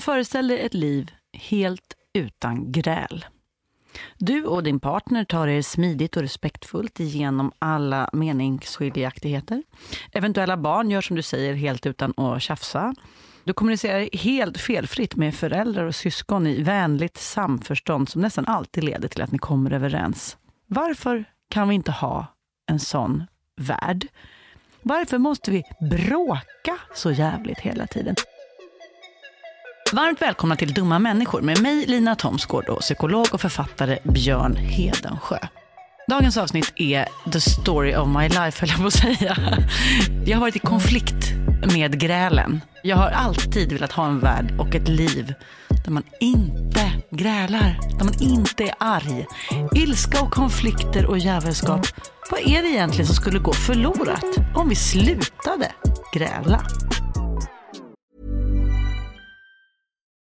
Föreställ dig ett liv helt utan gräl. Du och din partner tar er smidigt och respektfullt igenom alla meningsskiljaktigheter. Eventuella barn gör som du säger helt utan att tjafsa. Du kommunicerar helt felfritt med föräldrar och syskon i vänligt samförstånd som nästan alltid leder till att ni kommer överens. Varför kan vi inte ha en sån värld? Varför måste vi bråka så jävligt hela tiden? Varmt välkomna till Dumma människor med mig Lina Thomsgård och psykolog och författare Björn Hedensjö. Dagens avsnitt är the story of my life, höll jag på att säga. Jag har varit i konflikt med grälen. Jag har alltid velat ha en värld och ett liv där man inte grälar, där man inte är arg. Ilska och konflikter och jävelskap. Vad är det egentligen som skulle gå förlorat om vi slutade gräla?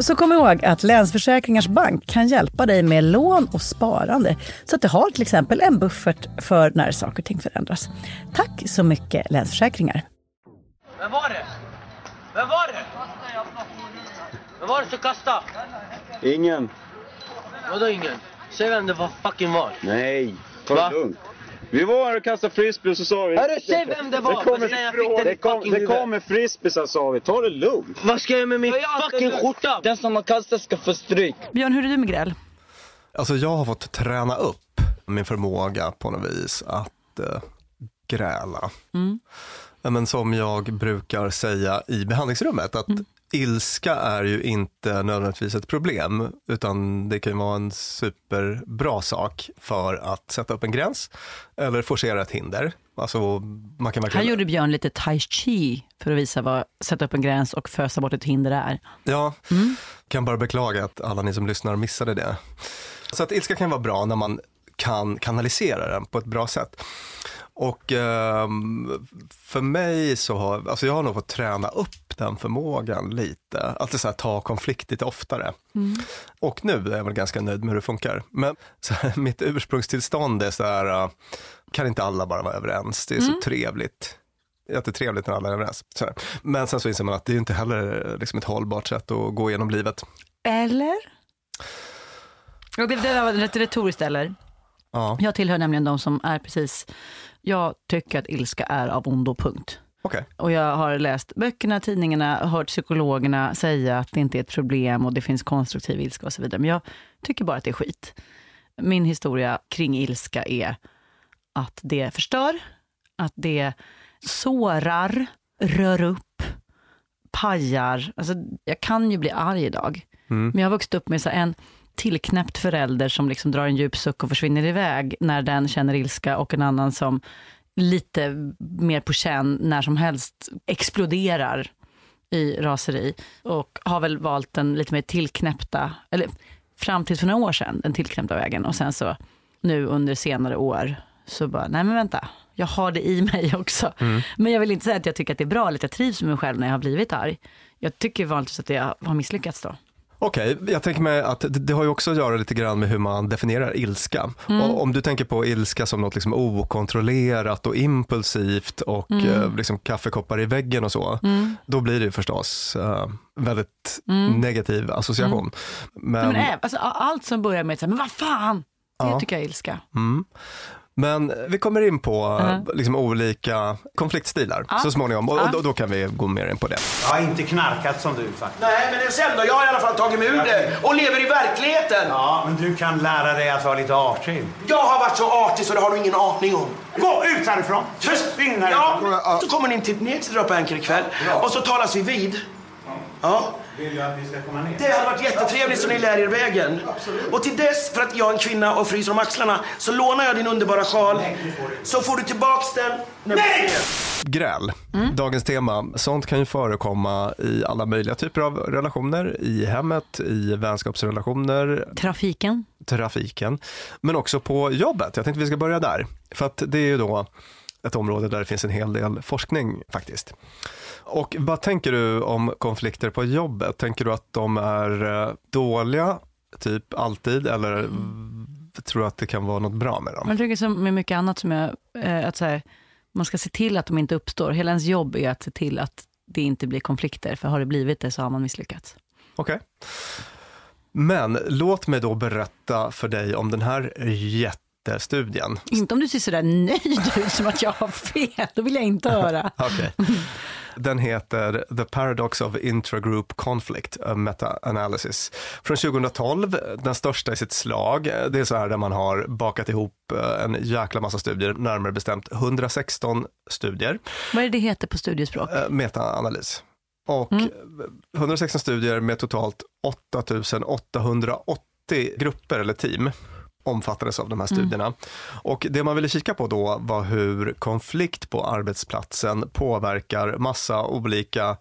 Så kom ihåg att Länsförsäkringars Bank kan hjälpa dig med lån och sparande så att du har till exempel en buffert för när saker och ting förändras. Tack så mycket Länsförsäkringar. Vem var det? Vem var det? Vem var det som kastade? Ingen. Vadå ingen? Säg vem det var fucking var. Nej, ta Va? det lugnt. Vi var här och kastade frisbee och så sa vi... Hörru, säg vem det var, Det kommer, jag fick den det kom, det kommer frisbeesar sa vi, ta det lugnt. Vad ska jag göra med min fucking skjorta? Den som har kastat ska få stryk. Björn, hur är du med gräl? Alltså jag har fått träna upp min förmåga på något vis att eh, gräla. Ja, Men som jag brukar säga i behandlingsrummet, att ilska är ju inte nödvändigtvis ett problem, utan det kan ju vara en superbra sak för att sätta upp en gräns eller forcera ett hinder. Alltså man kan Här verkligen... gjorde Björn lite tai chi för att visa vad sätta upp en gräns och fösa bort ett hinder är. Ja, kan bara beklaga att alla ni som lyssnar missade det. Så att ilska kan vara bra när man kan kanalisera den på ett bra sätt. Och ehm, för mig så har, alltså jag har nog fått träna upp den förmågan lite, att så här, ta konflikt lite oftare. Och nu är jag väl ganska nöjd med hur det funkar. Men så här, mitt ursprungstillstånd är så här, äh, kan inte alla bara vara överens? Det är så trevligt jättetrevligt när alla är överens. Så här. Men sen så inser man att det är ju inte heller liksom ett hållbart sätt att gå igenom livet. Eller? Och det, det var ett retoriskt eller. Ja, Jag tillhör nämligen de som är precis, jag tycker att ilska är av ondo, punkt. okej. Och jag har läst böckerna, tidningarna, hört psykologerna säga att det inte är ett problem och det finns konstruktiv ilska och så vidare. Men jag tycker bara att det är skit. Min historia kring ilska är att det förstör, att det sårar, rör upp, pajar. Alltså, jag kan ju bli arg idag. Men jag har vuxit upp med så en tillknäppt förälder som liksom drar en djup suck och försvinner iväg när den känner ilska och en annan som lite mer på känn när som helst exploderar i raseri och har väl valt den lite mer tillknäppta, eller fram till för några år sedan, den tillknäppta vägen och sen så nu under senare år så bara, nej men vänta, jag har det i mig också. Men jag vill inte säga att jag tycker att det är bra eller att jag trivs med mig själv när jag har blivit arg. Jag tycker vanligtvis att jag har misslyckats då. Okej, jag tänker mig att det, det har ju också att göra lite grann med hur man definierar ilska. Och om du tänker på ilska som något liksom okontrollerat och impulsivt och eh, liksom kaffekoppar i väggen och så, då blir det ju förstås eh, väldigt negativ association. Men, Men, även, alltså, allt som börjar med att säga, men vad fan, det tycker jag är ilska. Men vi kommer in på eh, liksom, olika konfliktstilar så småningom och, och då, då kan vi gå mer in på det. Jag har inte knarkat som du faktiskt. Nej, men sen då? Jag har i alla fall tagit mig ur det och lever i verkligheten. Ja, men du kan lära dig att vara lite artig. Jag har varit så artig så det har du ingen aning om. Gå ut härifrån! Försvinn härifrån! Ja, så kommer ni till, ner till Drapa Anchor ikväll och så talas vi vid. Ja, Vill du att vi ska komma ner? det hade varit jättetrevligt så ni lär er vägen. Och till dess, för att jag är en kvinna och fryser om axlarna, så lånar jag din underbara sjal. Så får du tillbaks den när Nej! Gräl, dagens tema. Sånt kan ju förekomma i alla möjliga typer av relationer, i hemmet, i vänskapsrelationer, Trafiken. trafiken, men också på jobbet. Jag tänkte vi ska börja där, för att det är ju då ett område där det finns en hel del forskning faktiskt. Och vad tänker du om konflikter på jobbet? Tänker du att de är eh, dåliga, typ alltid, eller mm. tror du att det kan vara något bra med dem? Jag tycker som med mycket annat som jag, eh, att så här, man ska se till att de inte uppstår. Hela ens jobb är att se till att det inte blir konflikter, för har det blivit det så har man misslyckats. Okej. Men låt mig då berätta för dig om den här jättestudien. Inte om du ser sådär nöjd ut som att jag har fel, då vill jag inte höra. Okej. Den heter The Paradox of Intragroup Conflict, a Meta-Analysis. Från 2012, den största i sitt slag. Det är så här där man har bakat ihop eh, en jäkla massa studier, närmare bestämt 116 studier. Vad är det det heter på studiespråk? Eh, Meta-analys. Och 116 studier med totalt 8880 80 grupper eller team omfattades av de här studierna. Och det man ville kika på då var hur konflikt på arbetsplatsen påverkar massa olika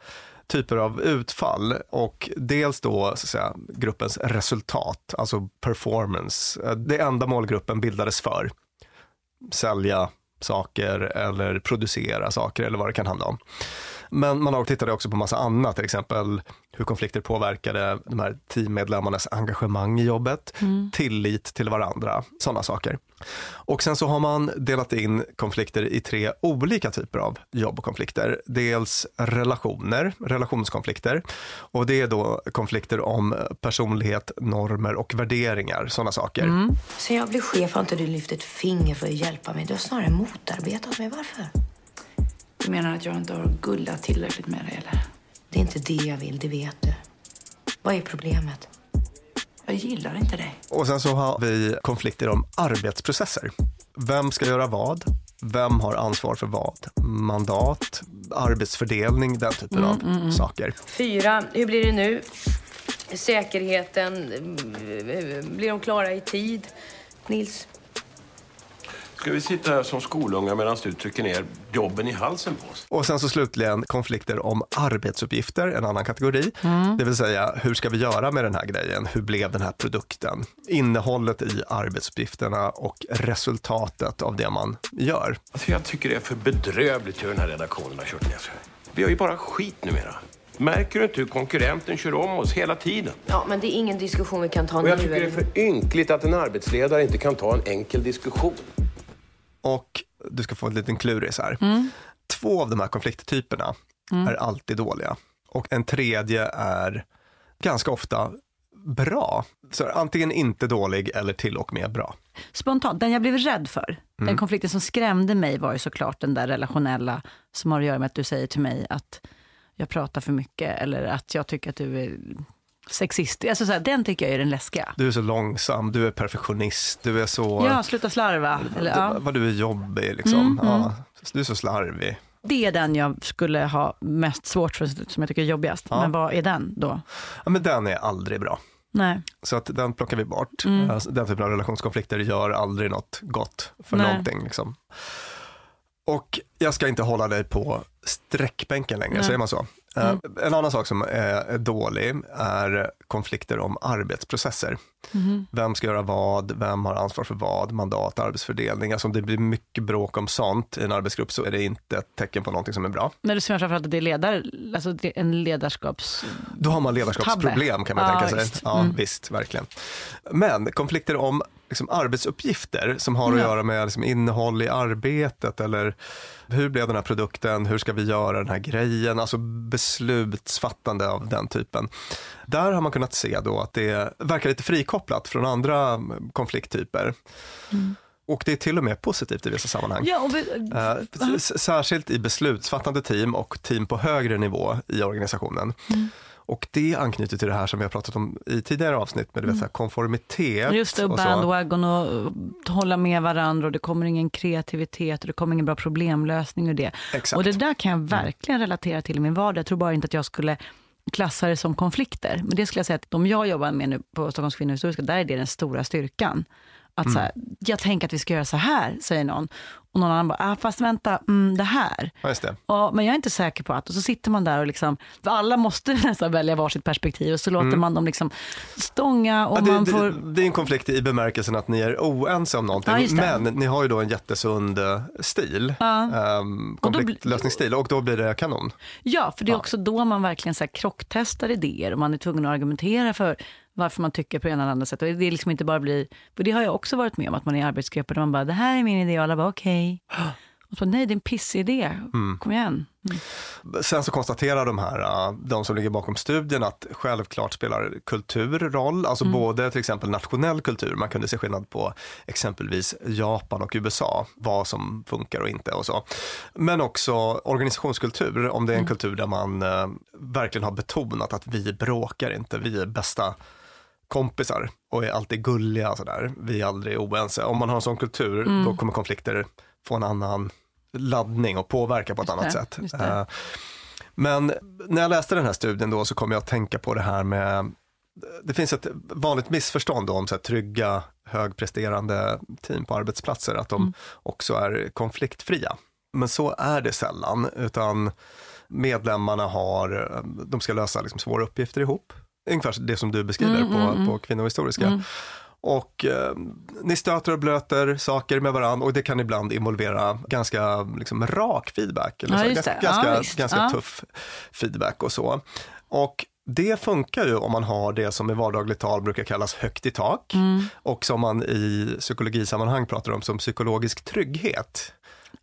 typer av utfall och dels då så att säga, gruppens resultat, alltså performance. Det enda målgruppen bildades för. Sälja saker eller producera saker eller vad det kan handla om. Men man tittade också på massa annat, till exempel hur konflikter påverkade de här teammedlemmarnas engagemang i jobbet, tillit till varandra, sådana saker. Och sen så har man delat in konflikter i tre olika typer av jobb och konflikter. Dels relationer, relationskonflikter. Och det är då konflikter om personlighet, normer och värderingar, sådana saker. Sen jag blev chef har inte du lyft ett finger för att hjälpa mig. Du har snarare motarbetat mig. Varför? Du menar att jag inte har gullat tillräckligt med dig, eller? Det är inte det jag vill, det vet du. Vad är problemet? Jag gillar inte dig. Och sen så har vi konflikter om arbetsprocesser. Vem ska göra vad? Vem har ansvar för vad? Mandat, arbetsfördelning, den typen av saker. Fyra, hur blir det nu? Säkerheten, blir de klara i tid? Nils? Ska vi sitta här som skolungar medan du trycker ner jobben i halsen på oss? Och sen så slutligen konflikter om arbetsuppgifter, en annan kategori. Det vill säga, hur ska vi göra med den här grejen? Hur blev den här produkten? Innehållet i arbetsuppgifterna och resultatet av det man gör. Alltså jag tycker det är för bedrövligt hur den här redaktionen har kört ner sig. Vi har ju bara skit numera. Märker du inte hur konkurrenten kör om oss hela tiden? Ja, men det är ingen diskussion vi kan ta Och nu. jag tycker det är för ynkligt att en arbetsledare inte kan ta en enkel diskussion. Och du ska få en liten kluris här. Mm. Två av de här konflikttyperna är alltid dåliga. Och en tredje är ganska ofta bra. Så antingen inte dålig eller till och med bra. Spontant, den jag blev rädd för, den konflikten som skrämde mig var ju såklart den där relationella som har att göra med att du säger till mig att jag pratar för mycket eller att jag tycker att du är sexist. Alltså så här, den tycker jag är den läskiga. Du är så långsam, du är perfektionist, du är så... Ja, sluta slarva. Eller, ja. Vad du är jobbig liksom. Ja, du är så slarvig. Det är den jag skulle ha mest svårt för, som jag tycker är jobbigast. Ja. Men vad är den då? Ja, men den är aldrig bra. Nej. Så att den plockar vi bort. Mm. Alltså, Den typen av relationskonflikter gör aldrig något gott för Nej. någonting. Liksom. Och jag ska inte hålla dig på sträckbänken längre, Nej. säger man så? Eh, En annan sak som är, är dålig är konflikter om arbetsprocesser. Mhm. Vem ska göra vad, vem har ansvar för vad, mandat, arbetsfördelning. Alltså om det blir mycket bråk om sånt i en arbetsgrupp så är det inte ett tecken på någonting som är bra. När du säger framförallt att det är ledare, alltså det är en ledarskaps... Då har man ledarskapsproblem kan man Ja, tänka sig. visst. Ja, Mm. visst, verkligen. Men konflikter om liksom, arbetsuppgifter som har att Ja. göra med liksom, innehåll i arbetet eller hur blev den här produkten, hur ska vi göra den här grejen, alltså beslutsfattande av den typen. Där har man kunnat se då att det verkar lite frikopplat från andra konflikttyper. Och det är till och med positivt i vissa sammanhang. Ja, och vi, Eh, Särskilt i beslutsfattande team och team på högre nivå i organisationen. Och det anknyter till det här som vi har pratat om i tidigare avsnitt med vet, så här konformitet. Just det, och och bandwagon och hålla med varandra och det kommer ingen kreativitet och det kommer ingen bra problemlösning ur det. Exakt. Och det där kan jag verkligen relatera till i min vardag. Jag tror bara inte att jag skulle klassa det som konflikter. Men det skulle jag säga att de jag jobbar med nu på Stockholms kvinnohistoriska, där är det den stora styrkan. Att så här, jag tänker att vi ska göra så här, säger någon. Och någon annan bara, ah, fast vänta, mm, det här. Ja, det. Ja, men jag är inte säker på att. Och så sitter man där och liksom, alla måste nästan välja varsitt perspektiv och så låter man dem liksom stånga och Mm. Ja, man det, får... det, det är en konflikt i bemärkelsen att ni är oense om någonting, Ja, men ni har ju då en jättesund eh, stil, Ja. Och då blir- konfliktlösningsstil och då blir det kanon. Ja, för det är också då man verkligen så här krocktestar idéer och man är tvungen att argumentera för varför man tycker på det ena eller andra sätt. Och det liksom inte bara blir, för det har jag också varit med om, att man är i arbetsgrupper där man bara, det här är min idé och alla bara okej. Och så, nej det är en pissidé, Mm. kom igen. Sen så konstaterar de här, äh, de som ligger bakom studien, att självklart spelar kultur roll, alltså Mm. både till exempel nationell kultur, man kunde se skillnad på exempelvis Japan och USA, vad som funkar och inte och så. Men också organisationskultur, om det är en Mm. kultur där man äh, verkligen har betonat att vi bråkar inte, vi är bästa kompisar och är alltid gulliga och sådär. Vi är aldrig oense. Om man har en sån kultur, Mm. då kommer konflikter få en annan laddning och påverka på ett annat det, sätt. Eh, Men när jag läste den här studien då så kom jag att tänka på det här med det finns ett vanligt missförstånd om så här, trygga, högpresterande team på arbetsplatser, att de också är konfliktfria. Men så är det sällan, utan medlemmarna har, de ska lösa liksom svåra uppgifter ihop. Ungefär det som du beskriver Mm, på, mm, mm. på kvinnohistoriska. Och eh, ni stöter och blöter saker med varandra och det kan ibland involvera ganska liksom, rak feedback. Eller Ja, så, just ganska. Ja, ganska, ganska Ja. tuff feedback och så. Och det funkar ju om man har det som i vardagligt tal brukar kallas högt i tak Mm. och som man i psykologisammanhang pratar om som psykologisk trygghet.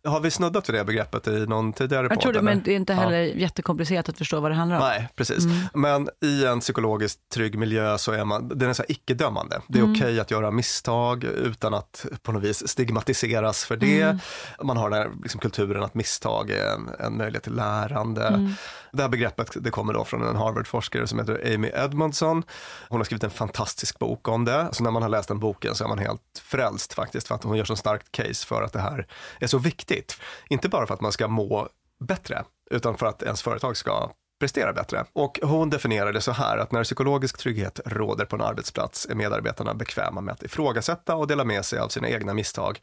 Har vi snuddat vid det begreppet i någon tidigare Jag podd? tror det, men det är inte Ja. heller jättekomplicerat att förstå vad det handlar om. Nej, precis. Mm. Men i en psykologiskt trygg miljö så är man, den är så icke-dömande. Det är Mm. okej att göra misstag utan att på något vis stigmatiseras för det. Mm. Man har den här liksom, kulturen att misstag är en, en möjlighet till lärande. Det här begreppet det kommer då från en Harvard-forskare som heter Amy Edmondson. Hon har skrivit en fantastisk bok om det. Så när man har läst den boken så är man helt frälst faktiskt för att hon gör så starkt case för att det här är så viktigt. Inte bara för att man ska må bättre, utan för att ens företag ska prestera bättre. Och hon definierar det så här att när psykologisk trygghet råder på en arbetsplats är medarbetarna bekväma med att ifrågasätta och dela med sig av sina egna misstag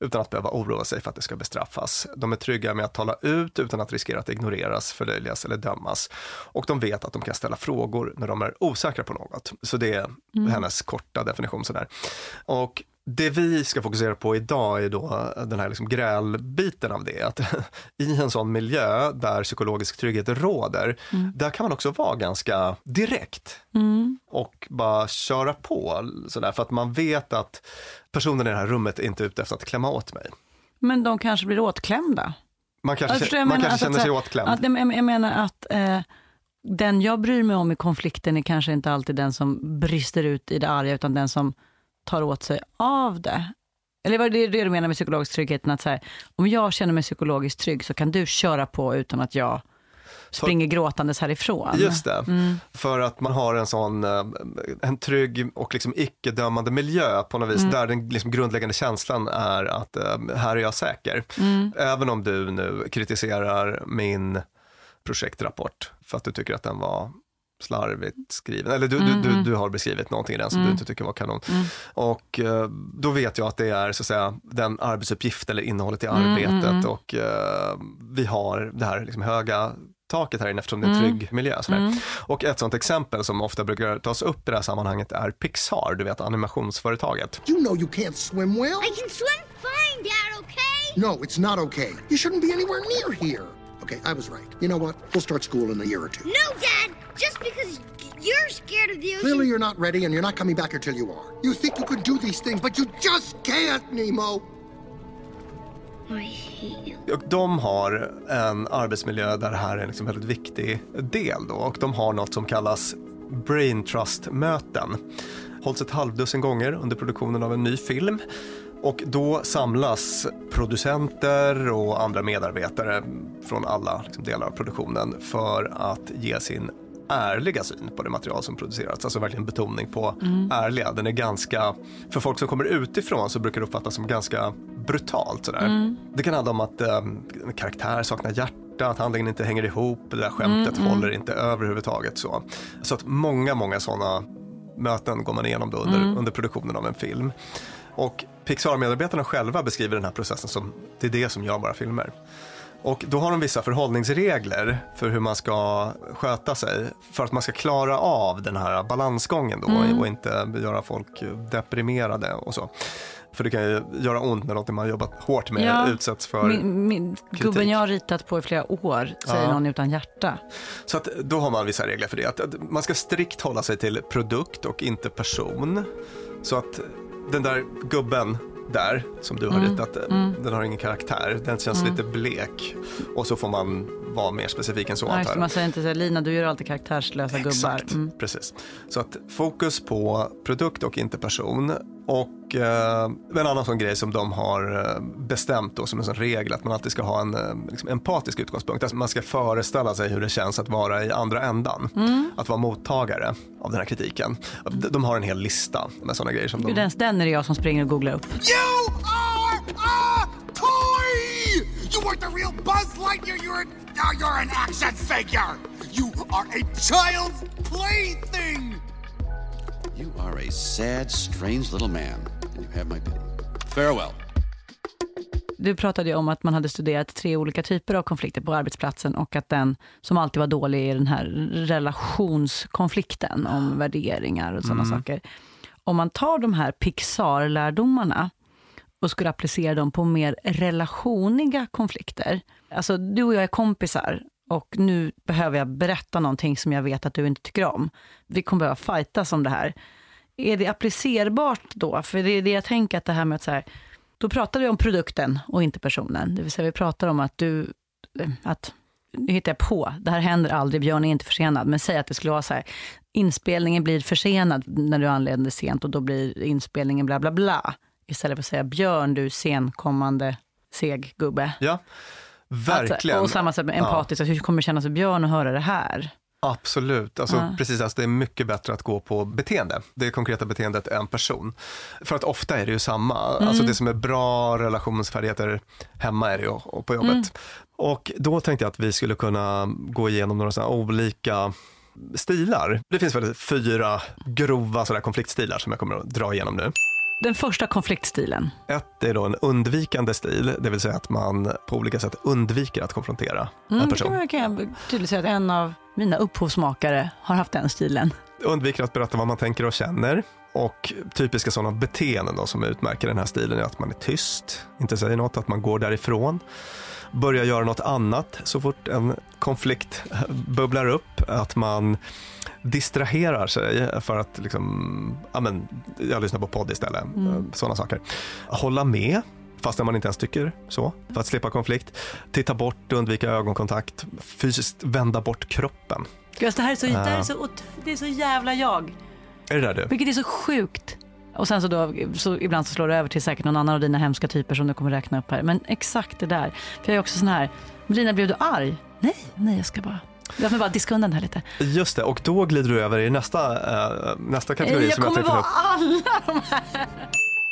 utan att behöva oroa sig för att det ska bestraffas. De är trygga med att tala ut utan att riskera att ignoreras, förlöjligas eller dömas. Och de vet att de kan ställa frågor när de är osäkra på något. Så det är Mm. hennes korta definition sådär. Och det vi ska fokusera på idag är då den här liksom grälbiten av det. Att I en sån miljö där psykologisk trygghet råder, Mm. där kan man också vara ganska direkt Mm. och bara köra på sådär för att man vet att personen i det här rummet är inte ute efter att klämma åt mig. Men de kanske blir åtklämda. Man kanske, Jag man menar kanske att- känner sig åtklämd. Att, jag, jag menar att eh, den jag bryr mig om i konflikten är kanske inte alltid den som brister ut i det arga, utan den som tar åt sig av det. Eller vad är det det du menar med psykologisk tryggheten? Att så här, om jag känner mig psykologiskt trygg så kan du köra på utan att jag springer gråtandes härifrån. Just det, Mm. för att man har en sån eh, en trygg och liksom icke-dömande miljö på något vis, Mm. där den liksom grundläggande känslan är att eh, här är jag säker. Mm. Även om du nu kritiserar min projektrapport för att du tycker att den var slarvigt skriven, eller du, Mm, du, mm. du, du har beskrivit någonting i den som Mm. du inte tycker var kanon. Mm. Och eh, då vet jag att det är så att säga den arbetsuppgift eller innehållet i Mm, arbetet mm, mm. och eh, vi har det här liksom höga taket här inne eftersom det är en Mm. trygg miljö. Mm. Och ett sånt exempel som ofta brukar tas upp i det här sammanhanget är Pixar, du vet animationsföretaget. You know you can't swim well. I can swim fine, Dad, okay? No, it's not okay. You shouldn't be anywhere near here. Okay, I was right. You know what? We'll start school in a year or two. No, Dad! Just because you're scared of the ocean. Clearly, you're not ready, and you're not coming back until you are. You think you could do these things, but you just can't, Nemo. Och de har en arbetsmiljö där det här är en liksom väldigt viktig del då och de har något som kallas Brain Trust-möten. Hålls ett halvdussin gånger under produktionen av en ny film. Och då samlas producenter och andra medarbetare från alla liksom, delar av produktionen för att ge sin ärliga syn på det material som producerats. Alltså verkligen betoning på Mm. ärliga. Den är ganska, för folk som kommer utifrån så brukar det uppfattas som ganska brutalt sådär. Mm. Det kan handla om att eh, karaktär saknar hjärta, att handlingen inte hänger ihop, det där skämtet Mm, mm. håller inte överhuvudtaget så. Så att många, många sådana möten går man igenom under, Mm. under produktionen av en film. Och Pixar-medarbetarna själva beskriver den här processen som det är det som gör våra filmer. Och då har de vissa förhållningsregler för hur man ska sköta sig för att man ska klara av den här balansgången då Mm. och inte göra folk deprimerade och så. För det kan ju göra ont när något man jobbat hårt med Ja. utsätts för Min, min, gubben jag har ritat på i flera år, säger Ja. någon utan hjärta. Så att då har man vissa regler för det. Att, att man ska strikt hålla sig till produkt och inte person. Så att den där gubben där som du har Mm, ritat, mm. den har ingen karaktär. Den känns Mm. lite blek. Och så får man vara mer specifik än så Ja, antar jag. man säger inte så här, Lina du gör alltid karaktärslösa gubbar. Exakt, Mm. precis. Så att fokus på produkt och inte person. Och eh, en annan sån grej som de har eh, bestämt då som en sån regel att man alltid ska ha en eh, liksom empatisk utgångspunkt. Alltså man ska föreställa sig hur det känns att vara i andra ändan. Mm. Att vara mottagare av den här kritiken. De, de har en hel lista med sådana grejer som Gud, de... ens den är det jag som springer och googlar upp. You are a toy! You weren't the real Buzz Lightyear. You're an, you're an action figure. You are a child's plaything. You are a sad, strange little man, and you have my pity. Farewell. Du pratade ju om att man hade studerat tre olika typer av konflikter på arbetsplatsen och att den som alltid var dålig är den här relationskonflikten om värderingar och sådana Mm. saker. Om man tar de här Pixar-lärdomarna och skulle applicera dem på mer relationiga konflikter. Alltså, du och jag är kompisar och nu behöver jag berätta någonting som jag vet att du inte tycker om. Vi kommer behöva fightas om det här. Är det applicerbart då? För det är det jag tänker att det här med att så här, då pratar vi om produkten och inte personen. Det vill säga vi pratar om att du, att, nu hittar jag på, det här händer aldrig, Björn är inte försenad, men säg att det skulle vara så här, inspelningen blir försenad när du anländer sent och då blir inspelningen bla bla bla. Istället för att säga Björn, du senkommande seg gubbe. Ja, verkligen. Att, och samma sätt med empatiskt, hur kommer det kännas för Björn att höra det här? Absolut, alltså, Ja. precis. Alltså, det är mycket bättre att gå på beteende, det konkreta beteendet en person. För att ofta är det ju samma, Mm. alltså det som är bra relationsfärdigheter hemma är det ju och på jobbet. Mm. Och då tänkte jag att vi skulle kunna gå igenom några sådana olika stilar. Det finns väl fyra grova sådär konfliktstilar som jag kommer att dra igenom nu. Den första konfliktstilen. Ett är då en undvikande stil, det vill säga att man på olika sätt undviker att konfrontera en Mm, person. kan jag- kan jag tydligt säga att en av mina upphovsmakare har haft den stilen. undviker att berätta vad man tänker och känner. Och typiska sådana beteenden då som utmärker den här stilen är att man är tyst, inte säger något, att man går därifrån. Börjar göra något annat så fort en konflikt bubblar upp. Att man distraherar sig för att liksom, ja men, jag lyssnar på podd istället. Mm. Sådana saker. Hålla med fast man inte ens tycker så, för att slippa konflikt. Titta bort, undvika ögonkontakt, fysiskt vända bort kroppen. Gud, det här är så, det här är Ja. så, det är så jävla jag. Är det där du? Vilket är så sjukt. Och sen så då, så ibland så slår det över till säkert någon annan av dina hemska typer som du kommer räkna upp här. Men exakt det där. För jag är också sån här, Melina blev du arg? Nej, nej jag ska bara, låt mig bara diska undan här lite. Just det, och då glider du över i nästa, eh, nästa kategori jag som jag kommer ta vara upp. alla de här.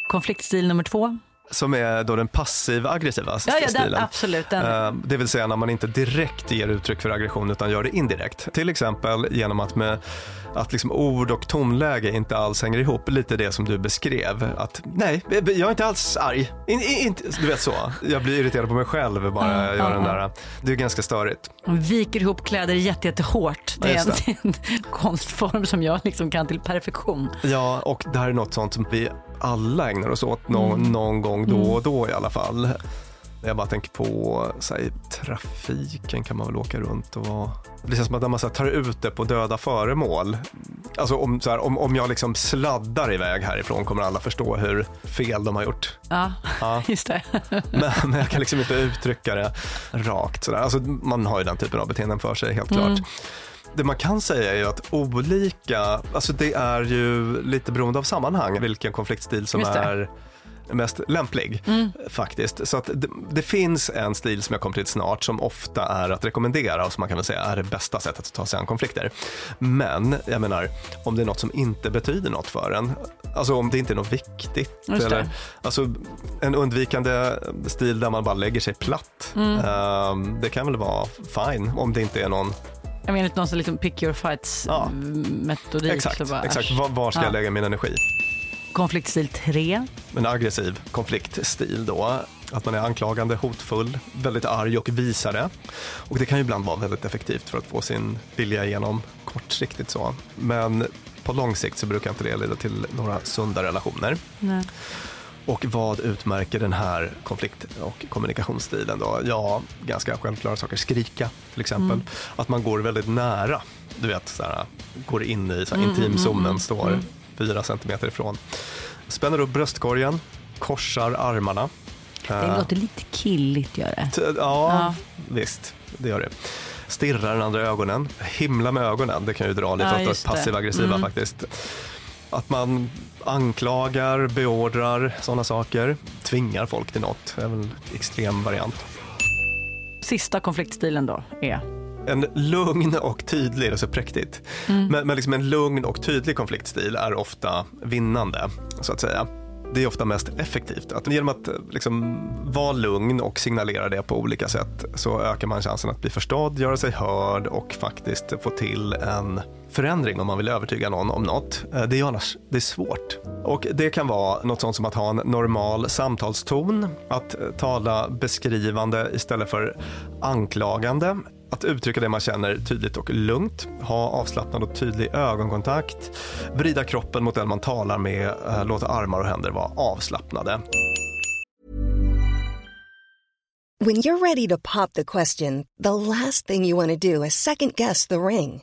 Konfliktstil nummer två. Som är då den passiv-aggressiva Ja, ja, den, stilen. absolut. Den. Eh, Det vill säga när man inte direkt ger uttryck för aggression utan gör det indirekt. Till exempel genom att med att liksom ord och tonläge inte alls hänger ihop. Lite det som du beskrev. Att nej, jag är inte alls arg. In, in, inte, du vet så. Jag blir irriterad på mig själv bara jag gör den där. Det är ganska störigt. Man viker ihop kläder jätte, jättehårt. Det Ja, är just en, en konstform som jag liksom kan till perfektion. Ja, och det här är något sånt som vi alla ägnar oss åt någon, Mm. någon gång då Mm. och då i alla fall. Jag bara tänker på så här, trafiken kan man väl åka runt och vara... Det känns som att när man så här, tar ut det på döda föremål. Alltså om, så här, om, om jag liksom sladdar iväg härifrån kommer alla förstå hur fel de har gjort. Ja, Ja. just det. Men, men jag kan liksom inte uttrycka det rakt sådär. Alltså, man har ju den typen av beteenden för sig, helt Mm. klart. Det man kan säga är ju att olika, alltså det är ju lite beroende av sammanhang vilken konfliktstil som är mest lämplig Mm. faktiskt. Så att det, det finns en stil som jag kommer till snart som ofta är att rekommendera och som man kan väl säga är det bästa sättet att ta sig an konflikter. Men jag menar, om det är något som inte betyder något för en, alltså om det inte är något viktigt. Eller, alltså en undvikande stil där man bara lägger sig platt. Mm. ehm, det kan väl vara fine om det inte är någon Jag menar någon sån liksom pick your fights metodik. Exakt, bara, exakt. Var, var ska Ja. jag lägga min energi? Konfliktstil 3. En aggressiv konfliktstil då. Att man är anklagande, hotfull, väldigt arg och visar det. Och det kan ju ibland vara väldigt effektivt för att få sin vilja igenom kortsiktigt så. Men på lång sikt så brukar inte det leda till några sunda relationer. Nej. Och vad utmärker den här konflikt och kommunikationsstilen då? Ja, ganska självklara saker. Skrika till exempel. Mm. Att man går väldigt nära. Du vet, så här, går in i så här, Mm, mm, intimzonen, mm, står mm. fyra centimeter ifrån. Spänner upp bröstkorgen, korsar armarna. Det Eh, låter lite killigt gör det. ja, Ja. visst, det gör det. Stirrar den andra i ögonen, himla med ögonen, det kan ju dra lite Ja, åt det passiv-aggressiva Mm. faktiskt. Att man anklagar, beordrar sådana saker, tvingar folk till något, är väl en extrem variant. Sista konfliktstilen då är? En lugn och tydlig, det är så präktigt, Mm. men, men liksom en lugn och tydlig konfliktstil är ofta vinnande, så att säga. det är ofta mest effektivt. Att genom att liksom vara lugn och signalera det på olika sätt så ökar man chansen att bli förstådd, göra sig hörd och faktiskt få till en förändring om man vill övertyga någon om något. Eh, det är ju annars det är svårt. Och det kan vara något sånt som att ha en normal samtalston, att eh, tala beskrivande istället för anklagande, att uttrycka det man känner tydligt och lugnt, ha avslappnad och tydlig ögonkontakt, vrida kroppen mot den man talar med, eh, låta armar och händer vara avslappnade. When you're ready to pop the question, the last thing you want to do is second guess the ring.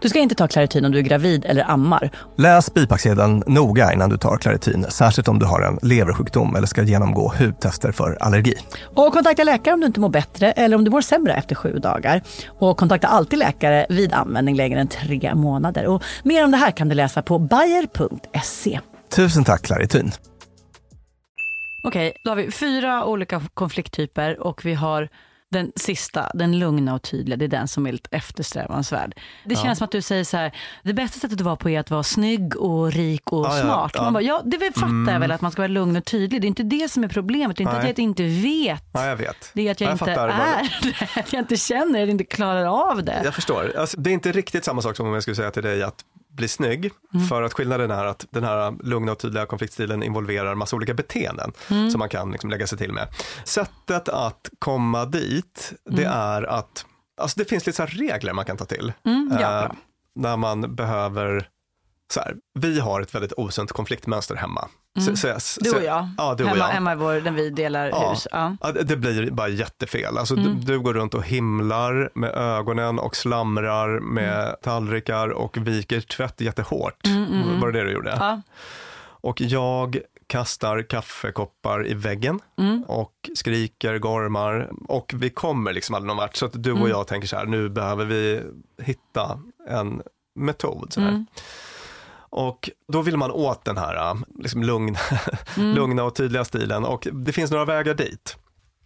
Du ska inte ta Clarityn om du är gravid eller ammar. Läs bipacksedeln noga innan du tar Claritin, särskilt om du har en leversjukdom eller ska genomgå hudtester för allergi. Och kontakta läkare om du inte mår bättre eller om du mår sämre efter sju dagar. Och kontakta alltid läkare vid användning längre än tre månader. Och mer om det här kan du läsa på bayer.se. Tusen tack Claritin. Okej, då har vi fyra olika konflikttyper och vi har den sista, den lugna och tydliga, det är den som är lite eftersträvansvärd. Det Ja. känns som att du säger så här, det bästa sättet att vara på är att vara snygg och rik och Ja, smart. ja. Man bara, ja, det fattar jag Mm. väl att man ska vara lugn och tydlig. Det är inte det som är problemet, det är inte Nej. att jag inte vet. Ja, jag vet. Det är att jag, Jag inte fattar är det, att jag inte känner det, inte klarar av det. Jag förstår. Alltså, det är inte riktigt samma sak som om jag skulle säga till dig att bli snygg. Mm. För att skillnaden är att den här lugna och tydliga konfliktstilen involverar massa olika beteenden Mm. som man kan liksom lägga sig till med. Sättet att komma dit, det Mm. är att, alltså det finns lite så här regler man kan ta till. Mm, ja, Eh, när man behöver, så här, vi har ett väldigt osunt konfliktmönster hemma. Mm. Så- så- Du och jag, Ja, du och hemma, jag. hemma i vår, där vi delar hus. Ja. Ja, det, blir bara jättefel. Alltså, Mm. du, du går runt och himlar med ögonen och slamrar med tallrikar och viker tvätt jättehårt. Mm, mm, mm. Var det det du gjorde? Ja. Och jag kastar kaffekoppar i väggen Mm. och skriker, gormar och vi kommer liksom aldrig någon vart. Så att du och Mm. jag tänker så här, nu behöver vi hitta en metod. Så här. Mm. Och då vill man åt den här äh, liksom lugn, Mm. lugna och tydliga stilen och det finns några vägar dit.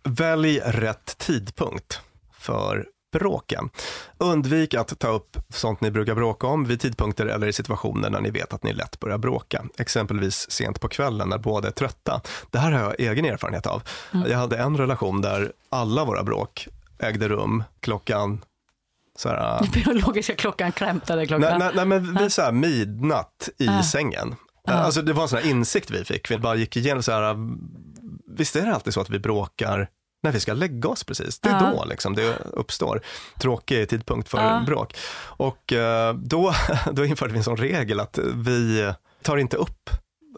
Välj rätt tidpunkt för bråken. Undvik att ta upp sånt ni brukar bråka om vid tidpunkter eller i situationer när ni vet att ni lätt börjar bråka. Exempelvis sent på kvällen när båda är trötta. Det här har jag egen erfarenhet av. Mm. Jag hade en relation där alla våra bråk ägde rum klockan så här, Den biologiska klockan klämtade klockan. Nej, nej, men vi så här midnatt i Ah. sängen. Ah. Alltså det var en sån här insikt vi fick. Vi bara gick igenom så här, visst är det alltid så att vi bråkar när vi ska lägga oss precis. Det är Ja. då liksom det uppstår. Tråkig tidpunkt för Ja. bråk. Och eh, då, då införde vi en sån regel att vi tar inte upp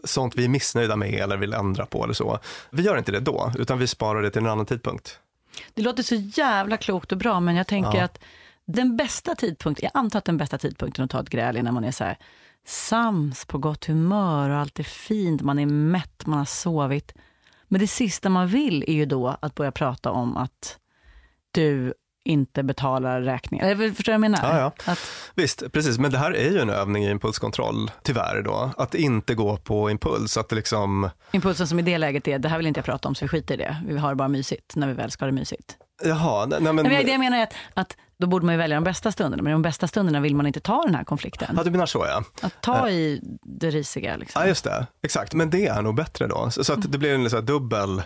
sånt vi är missnöjda med eller vill ändra på eller så. Vi gör inte det då, utan vi sparar det till en annan tidpunkt. Det låter så jävla klokt och bra, men jag tänker Ja. att den bästa tidpunkten, jag antar att den bästa tidpunkten att ta ett gräl är när man är så här sams, på gott humör och allt är fint, man är mätt, man har sovit. Men det sista man vill är ju då att börja prata om att du inte betalar räkningar. Förstår du vad jag menar? Ja, ja. Att, Visst, precis, men det här är ju en övning i impulskontroll, tyvärr då. Att inte gå på impuls, att liksom, impulsen som i det läget är, det här vill inte jag prata om, så vi skiter i det. Vi har det bara mysigt, när vi väl ska ha det mysigt. jaha, nej, nej men, Men, men det jag menar är att, att då borde man ju välja de bästa stunderna, men i de bästa stunderna vill man inte ta den här konflikten. ja du menar så ja. Att ta i det risiga. Liksom. Ja, just det, exakt, men det är nog bättre då. Så, så att det blir en liksom dubbel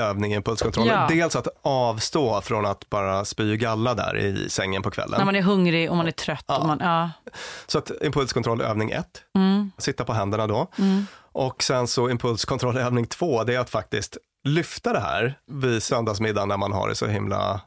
övning i impulskontroll. Ja. Dels att avstå från att bara spy galla där i sängen på kvällen. När man är hungrig och man är trött. Och man, ja. Så att impulskontroll övning ett, Mm. sitta på händerna då. Mm. Och sen så impulskontroll övning två, det är att faktiskt lyfta det här vid söndagsmiddagen när man har det så himla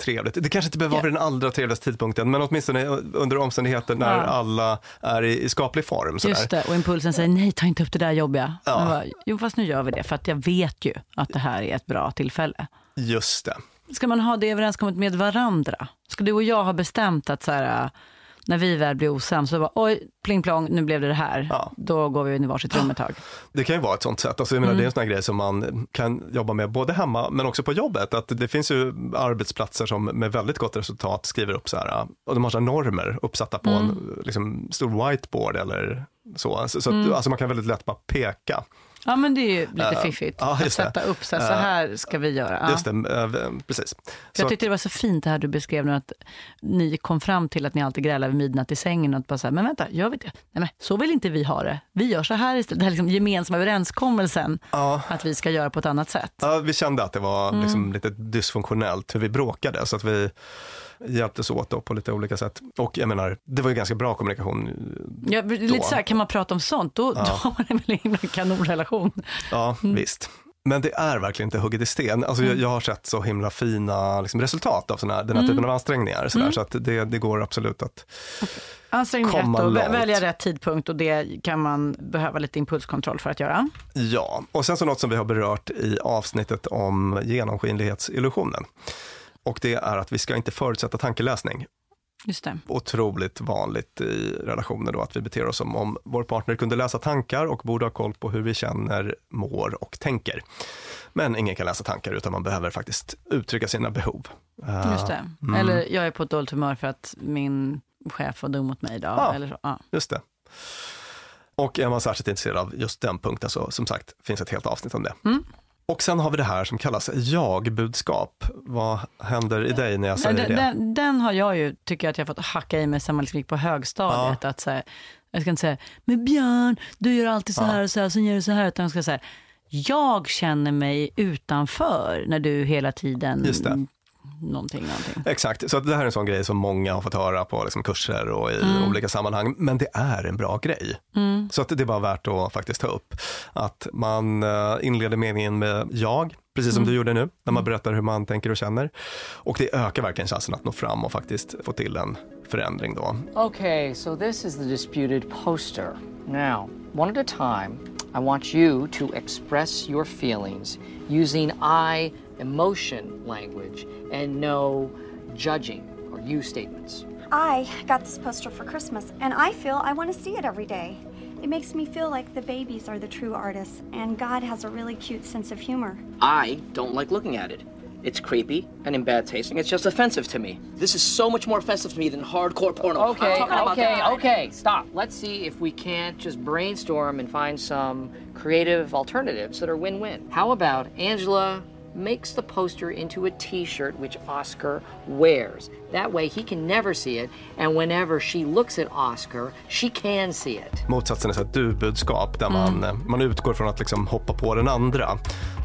trevligt. Det kanske inte behöver vara vid den allra trevligaste tidpunkten, men åtminstone under omständigheter när Ja. alla är i, i skaplig form. Sådär. Just det, och impulsen säger nej, ta inte upp det där jobbiga. Ja. Bara, jo, fast nu gör vi det, för att jag vet ju att det här är ett bra tillfälle. Just det. Ska man ha det överenskommet med varandra? Ska du och jag ha bestämt att så här, när vi väl blir osams så bara oj, pling plong, nu blev det det här. Då går vi in i varsitt rum ett tag. Det kan ju vara ett sånt sätt. Alltså, jag menar, Mm. Det är en sån här grej som man kan jobba med både hemma men också på jobbet. Att det finns ju arbetsplatser som med väldigt gott resultat skriver upp så här, och de har så normer uppsatta på Mm. en liksom, stor whiteboard eller så. Så, så att, Mm. alltså, man kan väldigt lätt bara peka. Ja men det är ju lite Eh, fiffigt. ja, att sätta upp så här, så Eh, här ska vi göra. Ja. Just det, precis. Så jag tyckte det var så fint det här du beskrev nu att ni kom fram till att ni alltid grälar vid midnatt i sängen och att bara så här, men vänta, gör vi det? Nej men så vill inte vi ha det. Vi gör så här istället. Det här liksom gemensamma överenskommelsen att vi ska göra på ett annat sätt. Ja, vi kände att det var Mm. liksom lite dysfunktionellt hur vi bråkade så att vi hjälptes åt då på lite olika sätt. Och jag menar, det var ju ganska bra kommunikation. Ja, lite så här, kan man prata om sånt, då, Ja. då har man en väldigt himla kanonrelation. Ja, visst. Men det är verkligen inte hugget i sten. Alltså, jag, Mm. jag har sett så himla fina liksom, resultat av såna här, den här Mm. typen av ansträngningar. Så, där, Mm. så att det, det går absolut att Ansträng dig Komma rätt och långt. välja rätt tidpunkt och det kan man behöva lite impulskontroll för att göra. Ja, och sen så något som vi har berört i avsnittet om genomskinlighetsillusionen. Och det är att vi ska inte förutsätta tankeläsning. Just det. Otroligt vanligt i relationer då att vi beter oss som om vår partner kunde läsa tankar och borde ha koll på hur vi känner, mår och tänker. Men ingen kan läsa tankar utan man behöver faktiskt uttrycka sina behov. Eh, Just det. mm. Eller jag är på ett dåligt humör för att min chef var dum mot mig idag. Ja. Eller så. Ja. Just det. Och är man särskilt intresserad av just den punkten så som sagt finns ett helt avsnitt om det. Mm. Och sen har vi det här som kallas jag-budskap. Vad händer i dig när jag säger den, det? Den, den har jag ju, tycker jag att jag fått hacka i mig sen man liksom gick på högstadiet. Att så här, jag ska inte säga, men Björn, du gör alltid så här och så här, sen gör du så här. Utan jag ska säga, jag känner mig utanför när du hela tiden. Någonting, någonting. Exakt, så det här är en sån grej som många har fått höra på liksom kurser och i Mm. olika sammanhang. Men det är en bra grej. Mm. Så att det är bara värt att faktiskt ta upp. Att man eh, inleder meningen med jag, precis som Mm. du gjorde nu, när man berättar hur man tänker och känner. Och det ökar verkligen chansen att nå fram och faktiskt få till en förändring då. Okay, so this is the disputed poster. Now, one at a time, I want you to express your feelings using I emotion language and no judging or you statements. I got this poster for Christmas, and I feel I want to see it every day. It makes me feel like the babies are the true artists, and God has a really cute sense of humor. I don't like looking at it. It's creepy and in bad taste, and it's just offensive to me. This is so much more offensive to me than hardcore porno. Okay, okay, okay, stop. Let's see if we can't just brainstorm and find some creative alternatives that are win win. How about Angela makes the poster into a t shirt which Oscar wears? That way he can never see it, and whenever she looks at Oscar, she can see it. Motsatsen är ett du-budskap där man, eh, man utgår från att liksom hoppa på den andra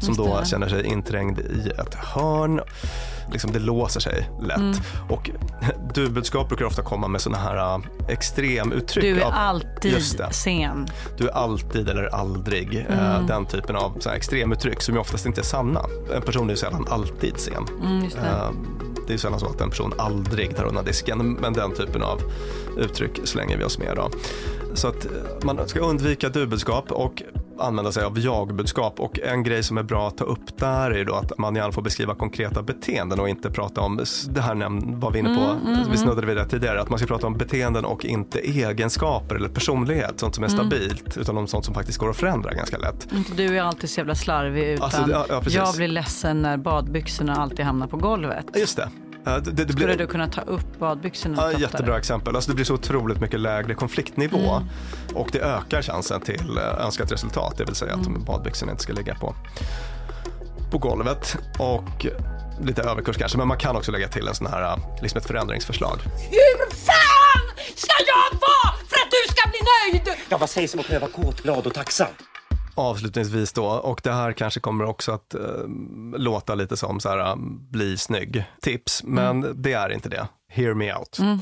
som Just då det. känner sig inträngd i ett hörn. Liksom det låser sig lätt. Mm. Och du-budskap brukar ofta komma med sådana här eh, extremuttryck. Du är av- alltid sen. Du är alltid eller aldrig. eh, Mm. Den typen av så här extremuttryck som ju oftast inte är sanna. En person är ju sällan alltid sen. Mm, det. Eh, Det är ju sällan så att en person aldrig tar undan disken, men den typen av uttryck slänger vi oss med. Då. Så att man ska undvika du-budskap och använda sig av jag-budskap. Och en grej som är bra att ta upp där är ju då att man gärna får beskriva konkreta beteenden och inte prata om, det här var vi inne på, Mm, mm, vi snuddade vid det tidigare, att man ska prata om beteenden och inte egenskaper eller personlighet, sånt som är Mm. stabilt, utan om sånt som faktiskt går att förändra ganska lätt. Inte du är alltid så jävla slarvig utan Alltså, ja, ja, jag blir ledsen när badbyxorna alltid hamnar på golvet. Just det. Eh, det, det Skulle blir- du kunna ta upp badbyxorna Ja, jättebra exempel. Alltså det blir så otroligt mycket lägre konfliktnivå Mm. och det ökar chansen till eh, önskat resultat, det vill säga att Mm. badbyxorna inte ska ligga på, på golvet. Och lite överkurs kanske, men man kan också lägga till en sån här, eh, liksom ett förändringsförslag. Hur fan ska jag vara för att du ska bli nöjd? Ja, vad sägs om att pröva kåt, glad och tacksam? Avslutningsvis då, och det här kanske kommer också att eh, låta lite som så här, eh, bli snygg tips, men det är inte det. Hear me out. Mm.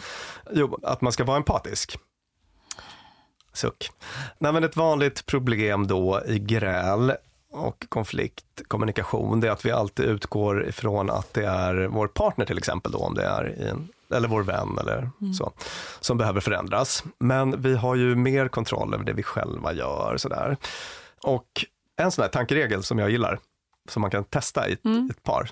Jo, att man ska vara empatisk. Suck. Nej, men ett vanligt problem då i gräl och konflikt, kommunikation, det är att vi alltid utgår ifrån att det är vår partner till exempel då, om det är i en, eller vår vän eller Mm. så, som behöver förändras. Men vi har ju mer kontroll över det vi själva gör sådär. Och en sån här tankeregel som jag gillar, som man kan testa i ett, Mm. ett par,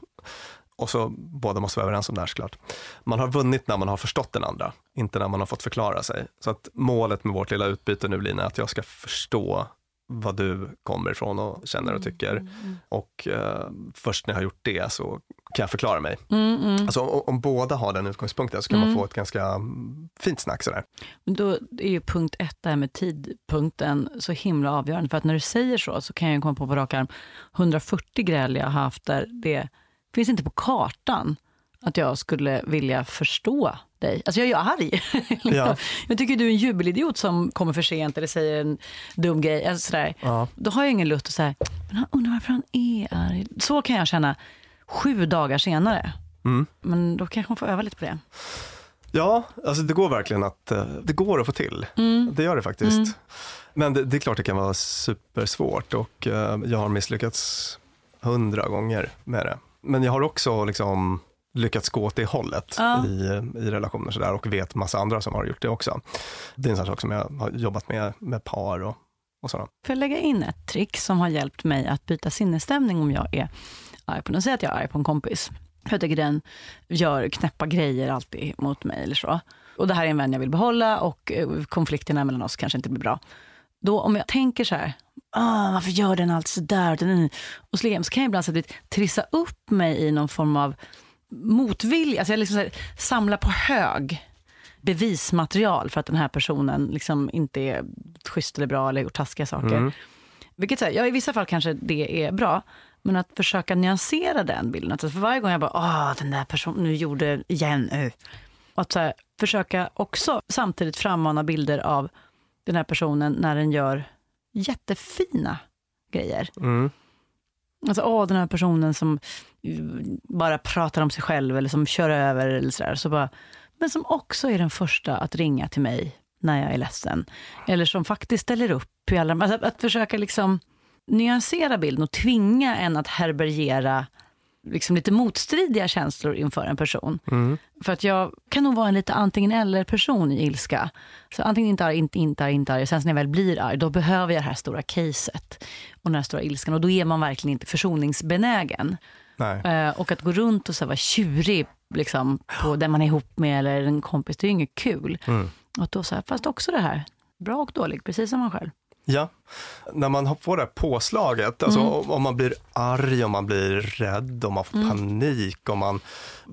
Och så båda måste vara överens om det här såklart. Man har vunnit när man har förstått den andra, inte när man har fått förklara sig. Så att målet med vårt lilla utbyte nu Lina, är att jag ska förstå vad du kommer ifrån och känner och tycker. Och eh, först när jag har gjort det så kan jag förklara mig. Mm, mm. Alltså om, om båda har den utgångspunkten så kan Mm. man få ett ganska mm, fint snack sådär. Men Då är ju punkt ett, det här med tidpunkten, så himla avgörande. För att när du säger så, så kan jag komma på på rak arm 140 gräl jag har haft där det finns inte på kartan att jag skulle vilja förstå dig. Alltså jag är ju arg. Ja. jag tycker du är en jubelidiot som kommer för sent eller säger en dum grej. Alltså sådär. Ja. Då har jag ingen lust att säga, men han undrar varför han är arg. Så kan jag känna sju dagar senare. Mm. Men då kanske man får öva lite på det. Ja, alltså det går verkligen att, eh, det går att få till. Mm. Det gör det faktiskt. Mm. Men det, det är klart det kan vara supersvårt och eh, jag har misslyckats hundra gånger med det. Men jag har också liksom lyckats gå åt det hållet Ja. i, i relationer sådär och vet massa andra som har gjort det också. Det är en sån sak som jag har jobbat med, med par och, och sådana. Får jag lägga in ett trick som har hjälpt mig att byta sinnesstämning om jag är arg på någon. Säg att jag är arg på en kompis. För jag tycker den gör knäppa grejer alltid mot mig eller så. Och det här är en vän jag vill behålla och eh, konflikterna mellan oss kanske inte blir bra. Då om jag tänker så här, ah, varför gör den alltid sådär? Och så, så kan jag ibland så att trissa upp mig i någon form av motvilja. Alltså jag liksom så här, samlar på hög bevismaterial för att den här personen liksom inte är schysst eller bra eller gjort taskiga saker. Mm. Vilket så här, ja, i vissa fall kanske det är bra, men att försöka nyansera den bilden. Alltså för varje gång jag bara, ah den där personen, nu gjorde igen. Uh. Och att så här, försöka också samtidigt frammana bilder av den här personen när den gör jättefina grejer. Mm. Alltså, åh, den här personen som eh, bara pratar om sig själv eller som kör över eller sådär. Så bara, men som också är den första att ringa till mig när jag är ledsen. Eller som faktiskt ställer upp i alla... Alltså, att, att försöka liksom nyansera bilden och tvinga en att härbärgera liksom lite motstridiga känslor inför en person. Mm. För att jag kan nog vara en lite antingen eller-person i ilska. Så antingen inte arg, inte, inte arg, inte arg. Sen när jag väl blir arg, då behöver jag det här stora caset. Och den här stora ilskan. Och då är man verkligen inte försoningsbenägen. Eh, och att gå runt och så vara tjurig liksom, på den man är ihop med eller en kompis, det är ju inget kul. Mm. Och då så här, fast också det här, bra och dålig, precis som man själv. Ja, när man får det här påslaget, alltså Mm. om- man blir arg, om man blir rädd, om man får Mm. panik, om man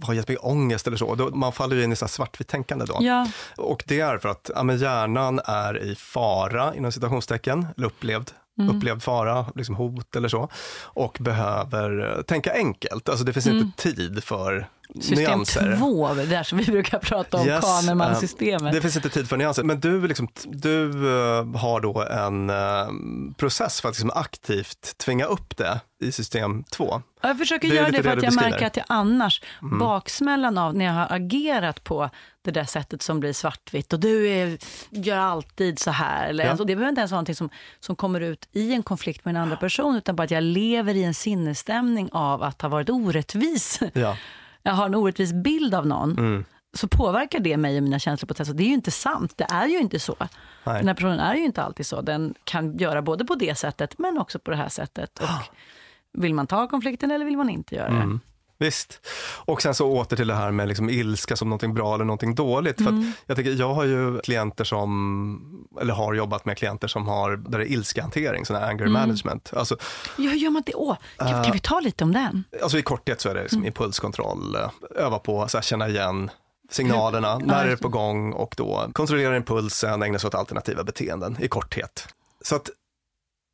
har jättemycket ångest eller så, då, man faller ju in i så svartvitt tänkande då. Ja. Och det är för att ja, hjärnan är i fara, inom citationstecken, eller upplevd, Mm. upplevd fara, liksom hot eller så, och behöver eh, tänka enkelt. Alltså det finns Mm. inte tid för System nyanser. två, det där som vi brukar prata om, Yes, Kahneman-systemet. eh, Det finns inte tid för nyanser, men du, liksom, du eh, har då en eh, process för att liksom aktivt tvinga upp det i system 2. Ja, Jag försöker Det göra det för det att jag märker att jag annars, Mm. baksmällan av när jag har agerat på det där sättet som blir svartvitt och du är, gör alltid så här. Eller, Ja. alltså, det behöver inte ens vara någonting som, som kommer ut i en konflikt med en andra person utan bara att jag lever i en sinnesstämning av att ha varit orättvis. Ja. Jag har en orättvis bild av någon. Mm. Så påverkar det mig och mina känslor på ett sätt. Så det är ju inte sant. Det är ju inte så. Nej. Den här personen är ju inte alltid så. Den kan göra både på det sättet men också på det här sättet. Och vill man ta konflikten eller vill man inte göra det? Mm. Visst. Och sen så åter till det här med liksom ilska som någonting bra eller någonting dåligt. För Mm. att jag, tänker, jag har ju klienter som, eller har jobbat med klienter som har, där det är ilskehantering, sån anger Mm. management. Alltså, Ja, hur gör man det? Åh, kan, Eh, kan vi ta lite om den? Alltså i korthet så är det liksom Mm. impulskontroll, eh, öva på att känna igen signalerna, Hur- när Ja, är det på gång och då kontrollera impulsen, ägna sig åt alternativa beteenden i korthet. Så att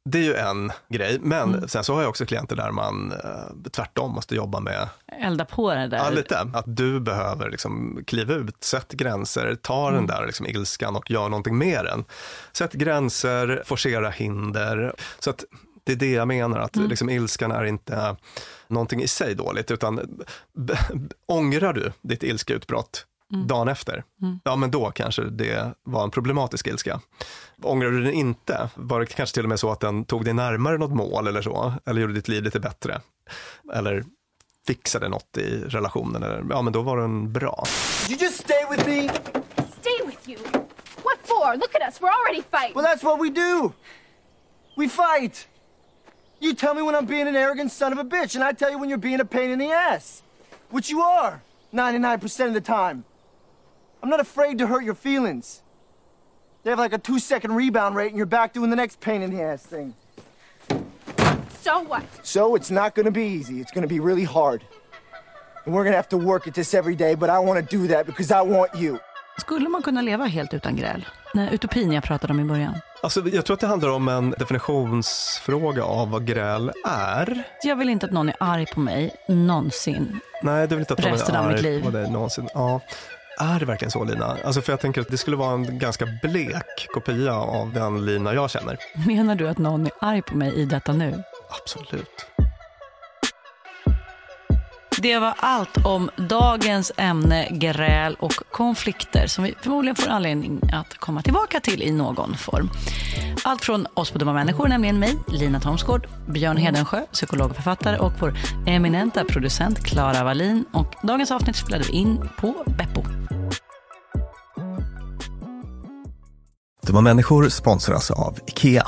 det är ju en grej, men Mm. sen så har jag också klienter där man eh, tvärtom måste jobba med Elda på det där. Ja, lite. Att du behöver liksom kliva ut, sätt gränser, ta Mm. den där liksom ilskan och gör någonting med den. Sätt gränser, forcera hinder. Så att det är det jag menar, att Mm. liksom ilskan är inte någonting i sig dåligt, utan ångrar du ditt ilskeutbrott Mm. dagen efter, Mm. ja men då kanske det var en problematisk ilska. Ångrar du den inte, var det kanske till och med så att den tog dig närmare något mål eller så, eller gjorde ditt liv lite bättre. Eller fixade något i relationen, eller, ja men då var den bra. You just stay with me. Stay with you. What for? Look at us. We're already fighting. Well, that's what we do. We fight. You tell me when I'm being an arrogant son of a bitch, and I tell you when you're being a pain in the ass. Which you are, 99% of the time. I'm not afraid to hurt your feelings. They have like a two second rebound rate and you're back doing the next pain in the ass thing. So what? So it's not gonna be easy. It's gonna be really hard. And we're gonna have to work at this every day, but I wanna do that because I want you. Skulle man kunna leva helt utan gräl? Den utopin jag pratade om i början. Alltså, jag tror att det handlar om en definitionsfråga av vad gräl är. Jag vill inte att någon är arg på mig någonsin. Nej, du vill inte att någon är arg liv. på dig någonsin. Ja. Är det verkligen så Lina? Alltså för jag tänker att det skulle vara en ganska blek kopia av den Lina jag känner. Menar du att någon är arg på mig i detta nu? Absolut. Det var allt om dagens ämne gräl och konflikter som vi förmodligen får anledning att komma tillbaka till i någon form. Allt från oss på Dumma människor, nämligen mig, Lina Thomsgård, Björn Hedensjö, psykolog och författare och vår eminenta producent Klara Wallin. Och dagens avsnitt spelade vi in på Beppo. Dumma människor sponsras av IKEA.